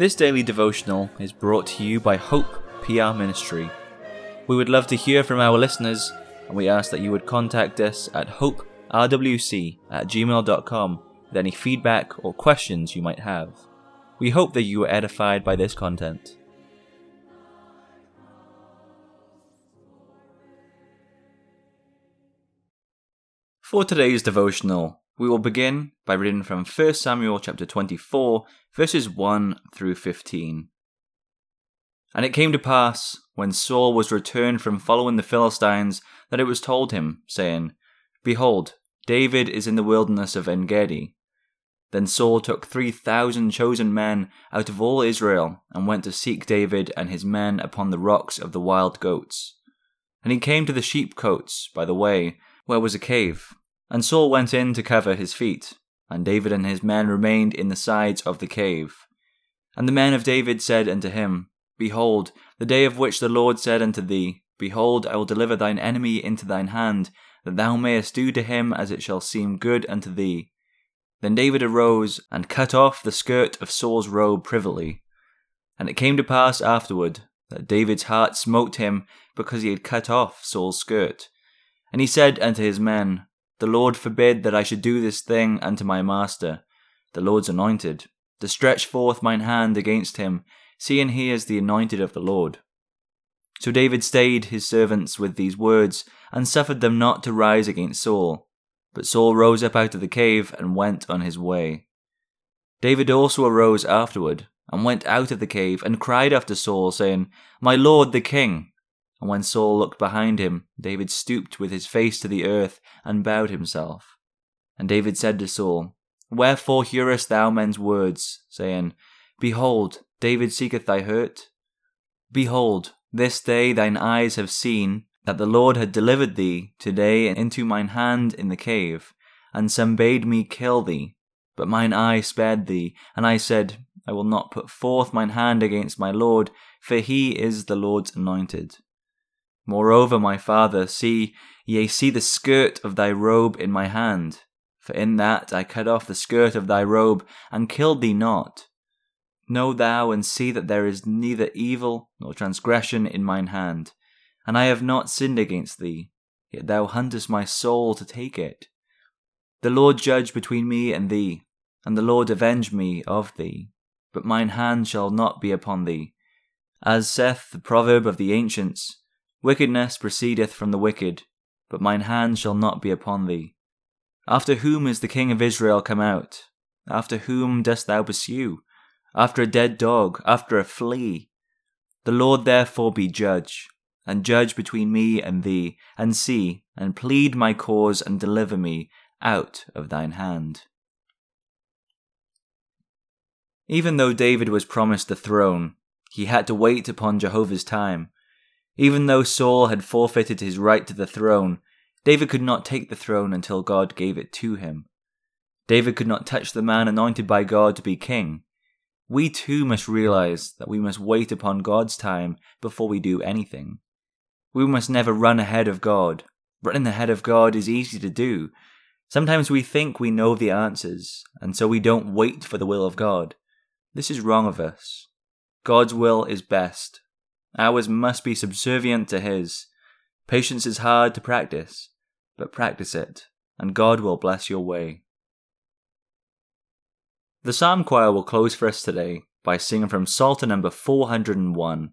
This daily devotional is brought to you by Hope PR Ministry. We would love to hear from our listeners, and we ask that you would contact us at hoperwc at gmail.com with any feedback or questions you might have. We hope that you are edified by this content. For today's devotional, we will begin by reading from 1 Samuel chapter 24, verses 1 through 15. And it came to pass, when Saul was returned from following the Philistines, that it was told him, saying, Behold, David is in the wilderness of Engedi. Then Saul took three thousand chosen men out of all Israel, and went to seek David and his men upon the rocks of the wild goats. And he came to the sheepcotes by the way, where was a cave, and Saul went in to cover his feet, and David and his men remained in the sides of the cave. And the men of David said unto him, Behold, the day of which the Lord said unto thee, Behold, I will deliver thine enemy into thine hand, that thou mayest do to him as it shall seem good unto thee. Then David arose and cut off the skirt of Saul's robe privily. And it came to pass afterward that David's heart smote him because he had cut off Saul's skirt. And he said unto his men, the Lord forbid that I should do this thing unto my master, the Lord's anointed, to stretch forth mine hand against him, seeing he is the anointed of the Lord. So David stayed his servants with these words, and suffered them not to rise against Saul. But Saul rose up out of the cave and went on his way. David also arose afterward, and went out of the cave, and cried after Saul, saying, My lord the king. And when Saul looked behind him, David stooped with his face to the earth and bowed himself. And David said to Saul, Wherefore hearest thou men's words, saying, Behold, David seeketh thy hurt? Behold, this day thine eyes have seen that the Lord had delivered thee today into mine hand in the cave, and some bade me kill thee. But mine eye spared thee, and I said, I will not put forth mine hand against my Lord, for he is the Lord's anointed. Moreover, my father, see, yea, see the skirt of thy robe in my hand. For in that I cut off the skirt of thy robe, and killed thee not. Know thou and see that there is neither evil nor transgression in mine hand, and I have not sinned against thee, yet thou huntest my soul to take it. The Lord judge between me and thee, and the Lord avenge me of thee, but mine hand shall not be upon thee. As saith the proverb of the ancients, Wickedness proceedeth from the wicked, but mine hand shall not be upon thee. After whom is the king of Israel come out? After whom dost thou pursue? After a dead dog, after a flea? The Lord therefore be judge, and judge between me and thee, and see, and plead my cause, and deliver me out of thine hand. Even though David was promised the throne, he had to wait upon Jehovah's time. Even though Saul had forfeited his right to the throne, David could not take the throne until God gave it to him. David could not touch the man anointed by God to be king. We too must realize that we must wait upon God's time before we do anything. We must never run ahead of God. Running ahead of God is easy to do. Sometimes we think we know the answers, and so we don't wait for the will of God. This is wrong of us. God's will is best, Ours must be subservient to His. Patience is hard to practice, but practice it, and God will bless your way. The Psalm Choir will close for us today by singing from Psalter number 401.